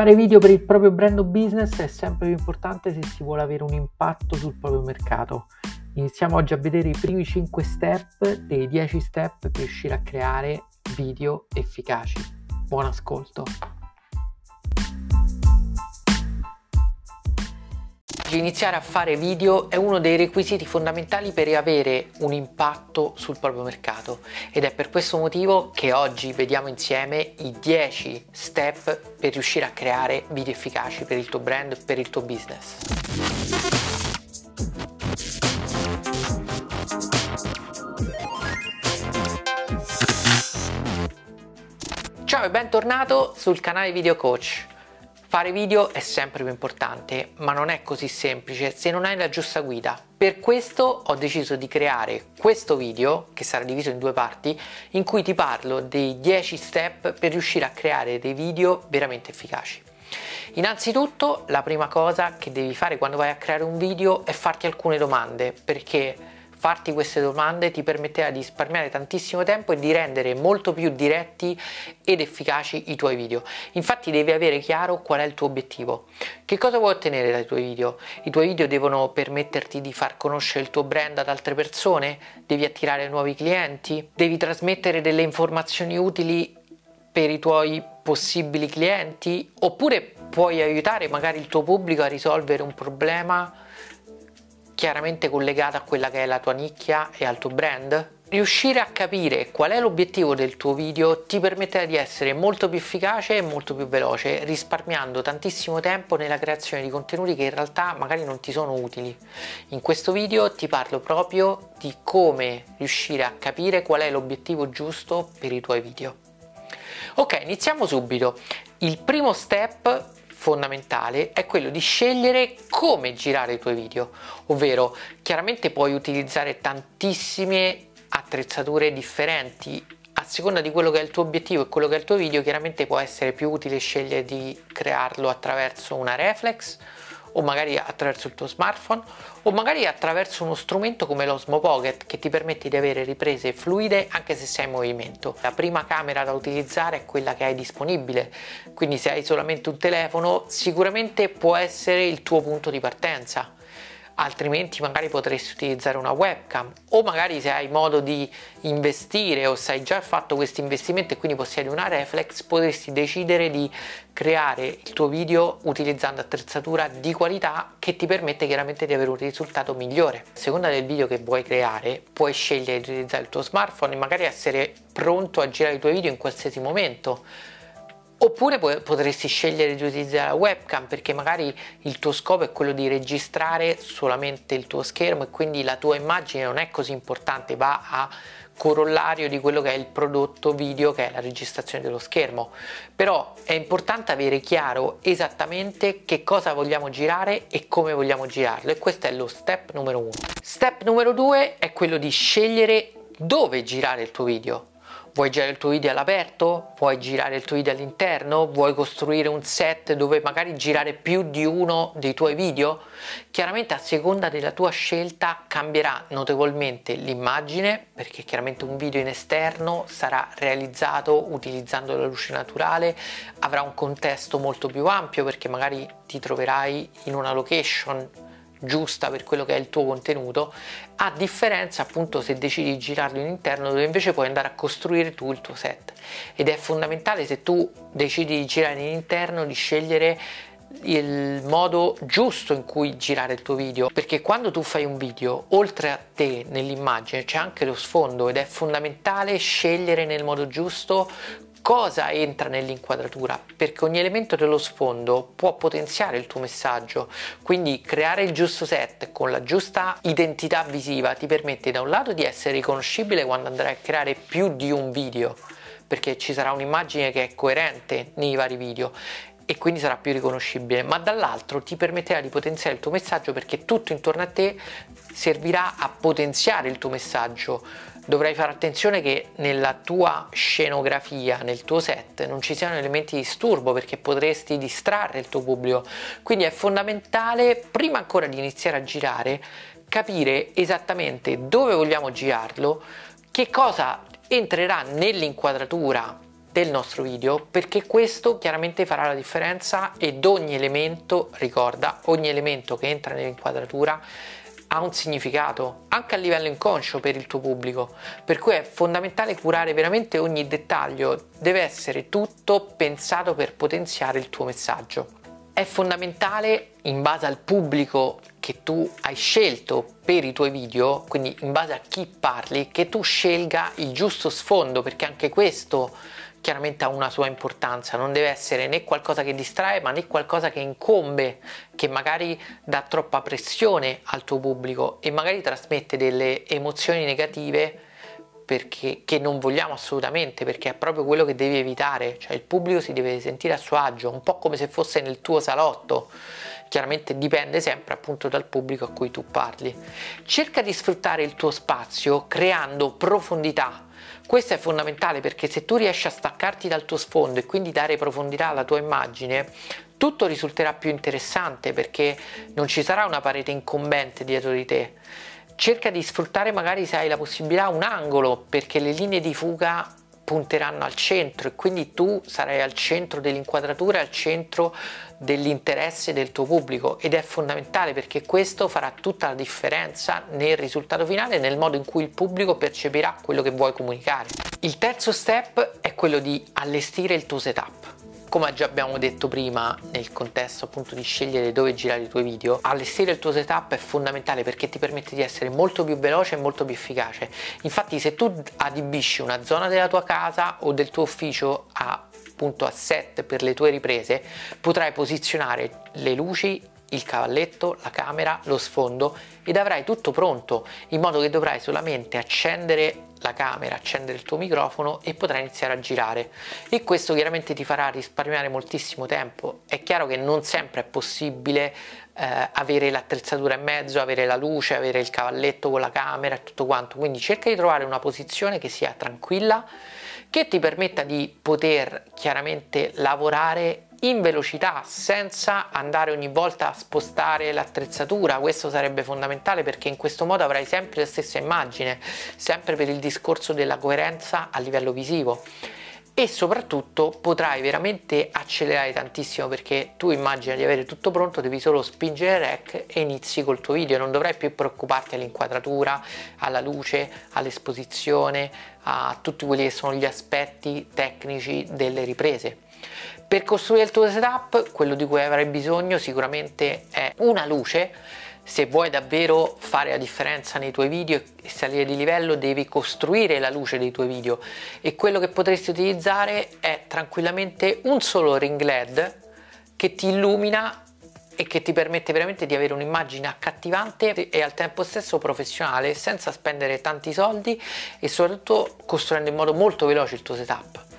Fare video per il proprio brand o business è sempre più importante se si vuole avere un impatto sul proprio mercato. Iniziamo oggi a vedere i primi 5 step dei 10 step per riuscire a creare video efficaci. Buon ascolto! Iniziare a fare video è uno dei requisiti fondamentali per avere un impatto sul proprio mercato ed è per questo motivo che oggi vediamo insieme i 10 step per riuscire a creare video efficaci per il tuo brand, per il tuo business. Ciao e bentornato sul canale Video Coach. Fare video è sempre più importante, ma non è così semplice se non hai la giusta guida. Per questo ho deciso di creare questo video, che sarà diviso in due parti, in cui ti parlo dei 10 step per riuscire a creare dei video veramente efficaci. Innanzitutto, la prima cosa che devi fare quando vai a creare un video è farti alcune domande, perché farti queste domande ti permetterà di risparmiare tantissimo tempo e di rendere molto più diretti ed efficaci i tuoi video. Infatti devi avere chiaro qual è il tuo obiettivo. Che cosa vuoi ottenere dai tuoi video? I tuoi video devono permetterti di far conoscere il tuo brand ad altre persone? Devi attirare nuovi clienti? Devi trasmettere delle informazioni utili per i tuoi possibili clienti? Oppure puoi aiutare magari il tuo pubblico a risolvere un problema chiaramente collegata a quella che è la tua nicchia e al tuo brand? Riuscire a capire qual è l'obiettivo del tuo video ti permetterà di essere molto più efficace e molto più veloce, risparmiando tantissimo tempo nella creazione di contenuti che in realtà magari non ti sono utili. In questo video ti parlo proprio di come riuscire a capire qual è l'obiettivo giusto per i tuoi video. Ok, iniziamo subito. Il primo step fondamentale è quello di scegliere come girare i tuoi video, ovvero chiaramente puoi utilizzare tantissime attrezzature differenti. A seconda di quello che è il tuo obiettivo e quello che è il tuo video, chiaramente può essere più utile scegliere di crearlo attraverso una reflex o magari attraverso il tuo smartphone o magari attraverso uno strumento come l'Osmo Pocket che ti permette di avere riprese fluide anche se sei in movimento. La prima camera da utilizzare è quella che hai disponibile, quindi se hai solamente un telefono sicuramente può essere il tuo punto di partenza altrimenti magari potresti utilizzare una webcam o magari se hai modo di investire o se hai già fatto questo investimento e quindi possiedi una reflex potresti decidere di creare il tuo video utilizzando attrezzatura di qualità che ti permette chiaramente di avere un risultato migliore. A seconda del video che vuoi creare puoi scegliere di utilizzare il tuo smartphone e magari essere pronto a girare i tuoi video in qualsiasi momento Oppure potresti scegliere di utilizzare la webcam perché magari il tuo scopo è quello di registrare solamente il tuo schermo e quindi la tua immagine non è così importante, va a corollario di quello che è il prodotto video che è la registrazione dello schermo. Però è importante avere chiaro esattamente che cosa vogliamo girare e come vogliamo girarlo e questo è lo step numero uno. Step numero due è quello di scegliere dove girare il tuo video. Vuoi girare il tuo video all'aperto? Vuoi girare il tuo video all'interno? Vuoi costruire un set dove magari girare più di uno dei tuoi video? Chiaramente a seconda della tua scelta cambierà notevolmente l'immagine perché chiaramente un video in esterno sarà realizzato utilizzando la luce naturale, avrà un contesto molto più ampio perché magari ti troverai in una location giusta per quello che è il tuo contenuto, a differenza appunto se decidi di girarlo in interno dove invece puoi andare a costruire tu il tuo set. Ed è fondamentale se tu decidi di girare in interno di scegliere il modo giusto in cui girare il tuo video perché quando tu fai un video oltre a te nell'immagine c'è anche lo sfondo ed è fondamentale scegliere nel modo giusto cosa entra nell'inquadratura perché ogni elemento dello sfondo può potenziare il tuo messaggio quindi creare il giusto set con la giusta identità visiva ti permette da un lato di essere riconoscibile quando andrai a creare più di un video perché ci sarà un'immagine che è coerente nei vari video e quindi sarà più riconoscibile, ma dall'altro ti permetterà di potenziare il tuo messaggio perché tutto intorno a te servirà a potenziare il tuo messaggio. Dovrai fare attenzione che nella tua scenografia, nel tuo set, non ci siano elementi di disturbo perché potresti distrarre il tuo pubblico. Quindi è fondamentale, prima ancora di iniziare a girare, capire esattamente dove vogliamo girarlo, che cosa entrerà nell'inquadratura del nostro video perché questo chiaramente farà la differenza ed ogni elemento, ricorda, ogni elemento che entra nell'inquadratura ha un significato anche a livello inconscio per il tuo pubblico, per cui è fondamentale curare veramente ogni dettaglio, deve essere tutto pensato per potenziare il tuo messaggio. È fondamentale in base al pubblico che tu hai scelto per i tuoi video, quindi in base a chi parli, che tu scelga il giusto sfondo, perché anche questo chiaramente ha una sua importanza, non deve essere né qualcosa che distrae, ma né qualcosa che incombe, che magari dà troppa pressione al tuo pubblico e magari trasmette delle emozioni negative perché, che non vogliamo assolutamente, perché è proprio quello che devi evitare, cioè il pubblico si deve sentire a suo agio, un po' come se fosse nel tuo salotto. Chiaramente dipende sempre appunto dal pubblico a cui tu parli. Cerca di sfruttare il tuo spazio creando profondità, questo è fondamentale perché se tu riesci a staccarti dal tuo sfondo e quindi dare profondità alla tua immagine, tutto risulterà più interessante perché non ci sarà una parete incombente dietro di te. Cerca di sfruttare magari se hai la possibilità un angolo perché le linee di fuga punteranno al centro e quindi tu sarai al centro dell'inquadratura, al centro dell'interesse del tuo pubblico ed è fondamentale perché questo farà tutta la differenza nel risultato finale, nel modo in cui il pubblico percepirà quello che vuoi comunicare. Il terzo step è quello di allestire il tuo setup. Come già abbiamo detto prima nel contesto appunto di scegliere dove girare i tuoi video, allestire il tuo setup è fondamentale perché ti permette di essere molto più veloce e molto più efficace. Infatti se tu adibisci una zona della tua casa o del tuo ufficio a a set per le tue riprese, potrai posizionare le luci il cavalletto, la camera, lo sfondo ed avrai tutto pronto in modo che dovrai solamente accendere la camera, accendere il tuo microfono e potrai iniziare a girare e questo chiaramente ti farà risparmiare moltissimo tempo. È chiaro che non sempre è possibile eh, avere l'attrezzatura in mezzo, avere la luce, avere il cavalletto con la camera e tutto quanto, quindi cerca di trovare una posizione che sia tranquilla, che ti permetta di poter chiaramente lavorare in velocità senza andare ogni volta a spostare l'attrezzatura. Questo sarebbe fondamentale perché in questo modo avrai sempre la stessa immagine sempre per il discorso della coerenza a livello visivo. E soprattutto potrai veramente accelerare tantissimo perché tu immagina di avere tutto pronto, devi solo spingere rec e inizi col tuo video, non dovrai più preoccuparti all'inquadratura, alla luce, all'esposizione, a tutti quelli che sono gli aspetti tecnici delle riprese. Per costruire il tuo setup, quello di cui avrai bisogno sicuramente è una luce se vuoi davvero fare la differenza nei tuoi video e salire di livello devi costruire la luce dei tuoi video e quello che potresti utilizzare è tranquillamente un solo ring led che ti illumina e che ti permette veramente di avere un'immagine accattivante e al tempo stesso professionale senza spendere tanti soldi e soprattutto costruendo in modo molto veloce il tuo setup.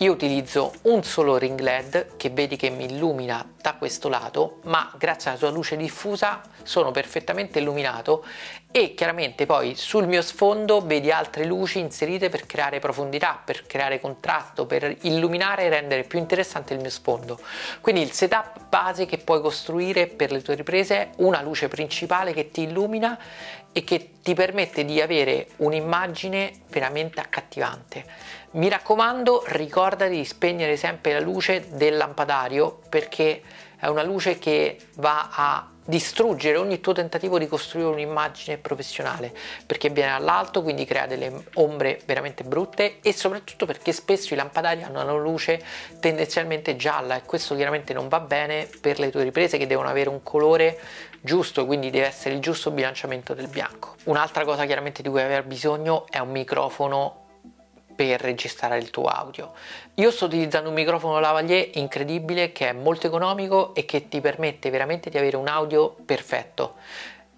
Io utilizzo un solo ring LED che vedi che mi illumina da questo lato, ma grazie alla sua luce diffusa sono perfettamente illuminato e chiaramente poi sul mio sfondo vedi altre luci inserite per creare profondità, per creare contrasto, per illuminare e rendere più interessante il mio sfondo. Quindi il setup base che puoi costruire per le tue riprese è una luce principale che ti illumina e che ti permette di avere un'immagine veramente accattivante. Mi raccomando, ricordati di spegnere sempre la luce del lampadario perché è una luce che va a distruggere ogni tuo tentativo di costruire un'immagine professionale perché viene all'alto quindi crea delle ombre veramente brutte e soprattutto perché spesso i lampadari hanno una luce tendenzialmente gialla e questo chiaramente non va bene per le tue riprese che devono avere un colore giusto quindi deve essere il giusto bilanciamento del bianco. Un'altra cosa chiaramente di cui aver bisogno è un microfono per registrare il tuo audio. Io sto utilizzando un microfono lavalier incredibile che è molto economico e che ti permette veramente di avere un audio perfetto.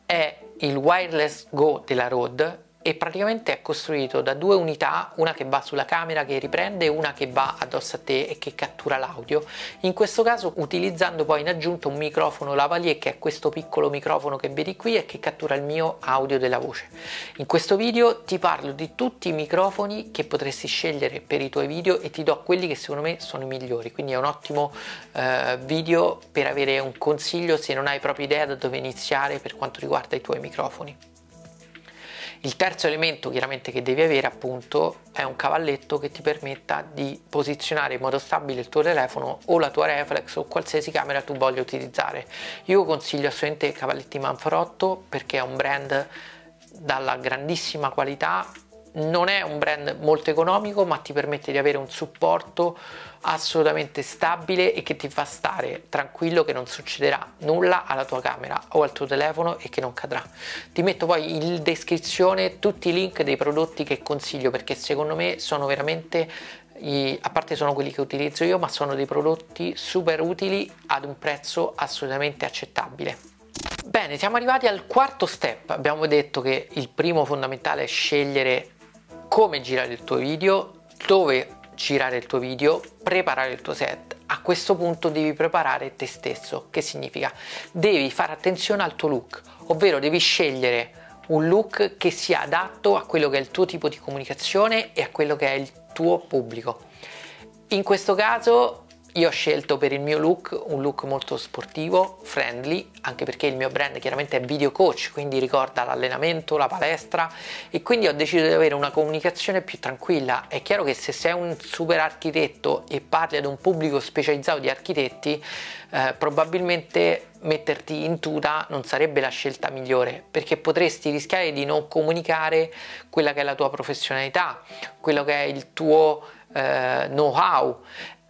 È il Wireless Go della Rode e praticamente è costruito da due unità, una che va sulla camera che riprende e una che va addosso a te e che cattura l'audio. In questo caso utilizzando poi in aggiunta un microfono lavalier che è questo piccolo microfono che vedi qui e che cattura il mio audio della voce. In questo video ti parlo di tutti i microfoni che potresti scegliere per i tuoi video e ti do quelli che secondo me sono i migliori, quindi è un ottimo eh, video per avere un consiglio se non hai proprio idea da dove iniziare per quanto riguarda i tuoi microfoni. Il terzo elemento chiaramente che devi avere appunto è un cavalletto che ti permetta di posizionare in modo stabile il tuo telefono o la tua reflex o qualsiasi camera tu voglia utilizzare. Io consiglio assolutamente Cavalletti Manfrotto perché è un brand dalla grandissima qualità non è un brand molto economico ma ti permette di avere un supporto assolutamente stabile e che ti fa stare tranquillo che non succederà nulla alla tua camera o al tuo telefono e che non cadrà ti metto poi in descrizione tutti i link dei prodotti che consiglio perché secondo me sono veramente a parte sono quelli che utilizzo io ma sono dei prodotti super utili ad un prezzo assolutamente accettabile Bene, siamo arrivati al quarto step. Abbiamo detto che il primo fondamentale è scegliere come girare il tuo video, dove girare il tuo video, preparare il tuo set. A questo punto devi preparare te stesso, che significa devi fare attenzione al tuo look, ovvero devi scegliere un look che sia adatto a quello che è il tuo tipo di comunicazione e a quello che è il tuo pubblico. In questo caso io ho scelto per il mio look un look molto sportivo, friendly, anche perché il mio brand chiaramente è video coach, quindi ricorda l'allenamento, la palestra e quindi ho deciso di avere una comunicazione più tranquilla. È chiaro che se sei un super architetto e parli ad un pubblico specializzato di architetti, eh, probabilmente metterti in tuta non sarebbe la scelta migliore perché potresti rischiare di non comunicare quella che è la tua professionalità, quello che è il tuo eh, know-how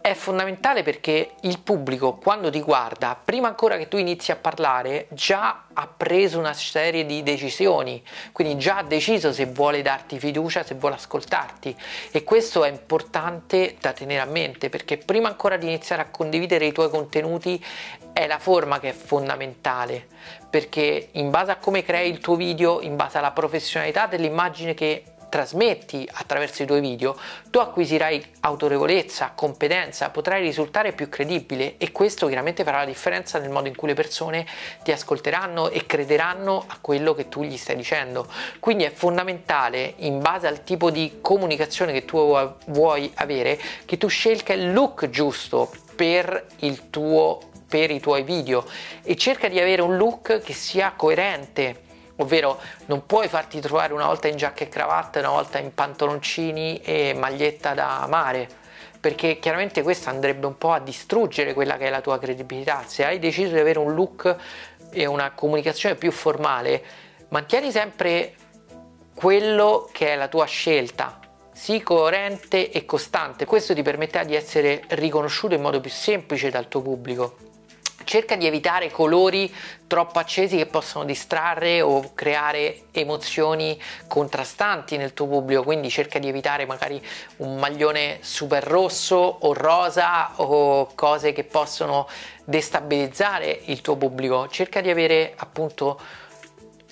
è fondamentale perché il pubblico quando ti guarda, prima ancora che tu inizi a parlare, già ha preso una serie di decisioni, quindi già ha deciso se vuole darti fiducia, se vuole ascoltarti. E questo è importante da tenere a mente perché prima ancora di iniziare a condividere i tuoi contenuti è la forma che è fondamentale. Perché in base a come crei il tuo video, in base alla professionalità dell'immagine che trasmetti attraverso i tuoi video, tu acquisirai autorevolezza, competenza, potrai risultare più credibile e questo chiaramente farà la differenza nel modo in cui le persone ti ascolteranno e crederanno a quello che tu gli stai dicendo. Quindi è fondamentale, in base al tipo di comunicazione che tu vuoi avere, che tu scelga il look giusto per il tuo per i tuoi video e cerca di avere un look che sia coerente ovvero non puoi farti trovare una volta in giacca e cravatta una volta in pantaloncini e maglietta da mare perché chiaramente questo andrebbe un po' a distruggere quella che è la tua credibilità. Se hai deciso di avere un look e una comunicazione più formale mantieni sempre quello che è la tua scelta sii coerente e costante. Questo ti permetterà di essere riconosciuto in modo più semplice dal tuo pubblico cerca di evitare colori troppo accesi che possono distrarre o creare emozioni contrastanti nel tuo pubblico quindi cerca di evitare magari un maglione super rosso o rosa o cose che possono destabilizzare il tuo pubblico. Cerca di avere appunto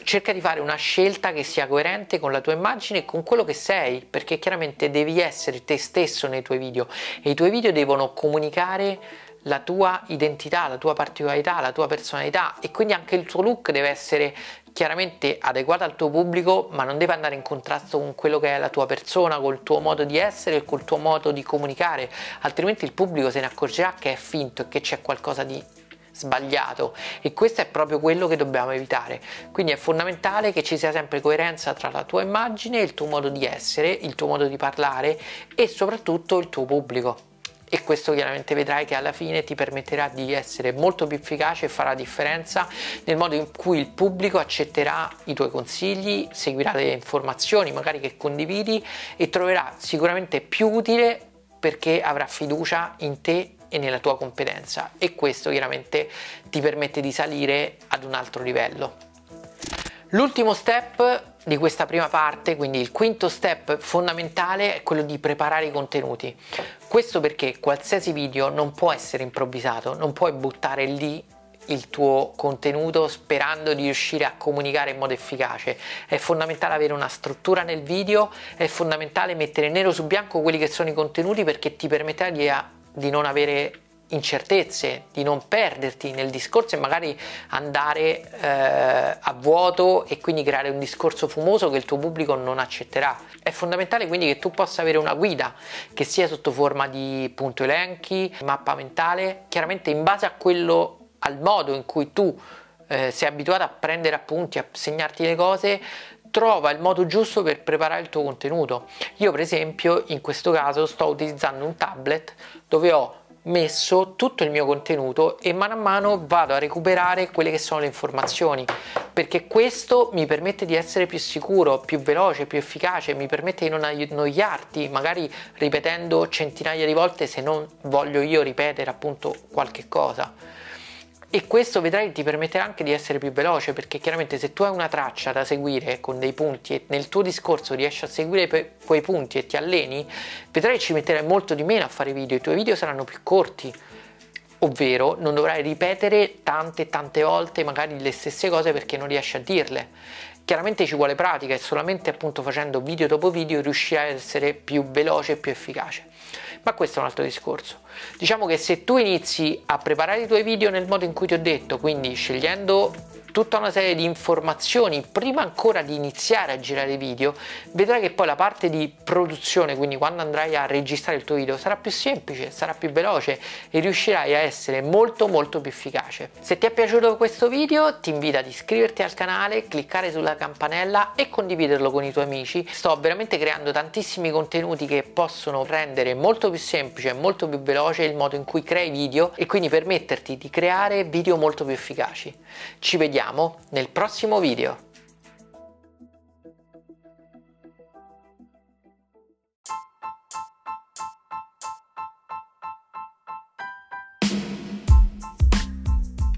cerca di fare una scelta che sia coerente con la tua immagine e con quello che sei, perché chiaramente devi essere te stesso nei tuoi video e i tuoi video devono comunicare la tua identità, la tua particolarità, la tua personalità e quindi anche il tuo look deve essere chiaramente adeguato al tuo pubblico ma non deve andare in contrasto con quello che è la tua persona, col tuo modo di essere e col tuo modo di comunicare. Altrimenti il pubblico se ne accorgerà che è finto e che c'è qualcosa di sbagliato. E questo è proprio quello che dobbiamo evitare. Quindi è fondamentale che ci sia sempre coerenza tra la tua immagine il tuo modo di essere il tuo modo di parlare e soprattutto il tuo pubblico e questo chiaramente vedrai che alla fine ti permetterà di essere molto più efficace e farà differenza nel modo in cui il pubblico accetterà i tuoi consigli, seguirà le informazioni magari che condividi e troverà sicuramente più utile perché avrà fiducia in te e nella tua competenza e questo chiaramente ti permette di salire ad un altro livello. L'ultimo step di questa prima parte, quindi il quinto step fondamentale è quello di preparare i contenuti. Questo perché qualsiasi video non può essere improvvisato, non puoi buttare lì il tuo contenuto sperando di riuscire a comunicare in modo efficace. È fondamentale avere una struttura nel video, è fondamentale mettere nero su bianco quelli che sono i contenuti perché ti permetterà di, di non avere incertezze, di non perderti nel discorso e magari andare eh, a vuoto e quindi creare un discorso fumoso che il tuo pubblico non accetterà. È fondamentale quindi che tu possa avere una guida che sia sotto forma di punto elenchi, mappa mentale, chiaramente in base a quello, al modo in cui tu eh, sei abituato a prendere appunti, a segnarti le cose, trova il modo giusto per preparare il tuo contenuto. Io per esempio in questo caso sto utilizzando un tablet dove ho messo tutto il mio contenuto e mano a mano vado a recuperare quelle che sono le informazioni perché questo mi permette di essere più sicuro, più veloce, più efficace, mi permette di non annoiarti, magari ripetendo centinaia di volte se non voglio io ripetere appunto qualche cosa e questo vedrai ti permetterà anche di essere più veloce perché chiaramente se tu hai una traccia da seguire con dei punti e nel tuo discorso riesci a seguire quei punti e ti alleni vedrai che ci metterai molto di meno a fare video i tuoi video saranno più corti. Ovvero non dovrai ripetere tante tante volte magari le stesse cose perché non riesci a dirle. Chiaramente ci vuole pratica e solamente appunto facendo video dopo video riuscirai a essere più veloce e più efficace ma questo è un altro discorso. Diciamo che se tu inizi a preparare i tuoi video nel modo in cui ti ho detto, quindi scegliendo tutta una serie di informazioni prima ancora di iniziare a girare video, vedrai che poi la parte di produzione, quindi quando andrai a registrare il tuo video, sarà più semplice, sarà più veloce e riuscirai a essere molto molto più efficace. Se ti è piaciuto questo video ti invito ad iscriverti al canale, cliccare sulla campanella e condividerlo con i tuoi amici. Sto veramente creando tantissimi contenuti che possono rendere molto più semplice e molto più veloce il modo in cui crei video e quindi permetterti di creare video molto più efficaci. Ci vediamo vediamo nel prossimo video.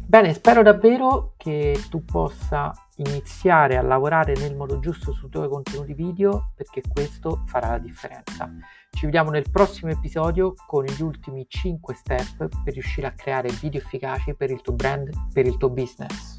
Bene, spero davvero che tu possa iniziare a lavorare nel modo giusto sui tuoi contenuti video perché questo farà la differenza. Ci vediamo nel prossimo episodio con gli ultimi 5 step per riuscire a creare video efficaci per il tuo brand, per il tuo business.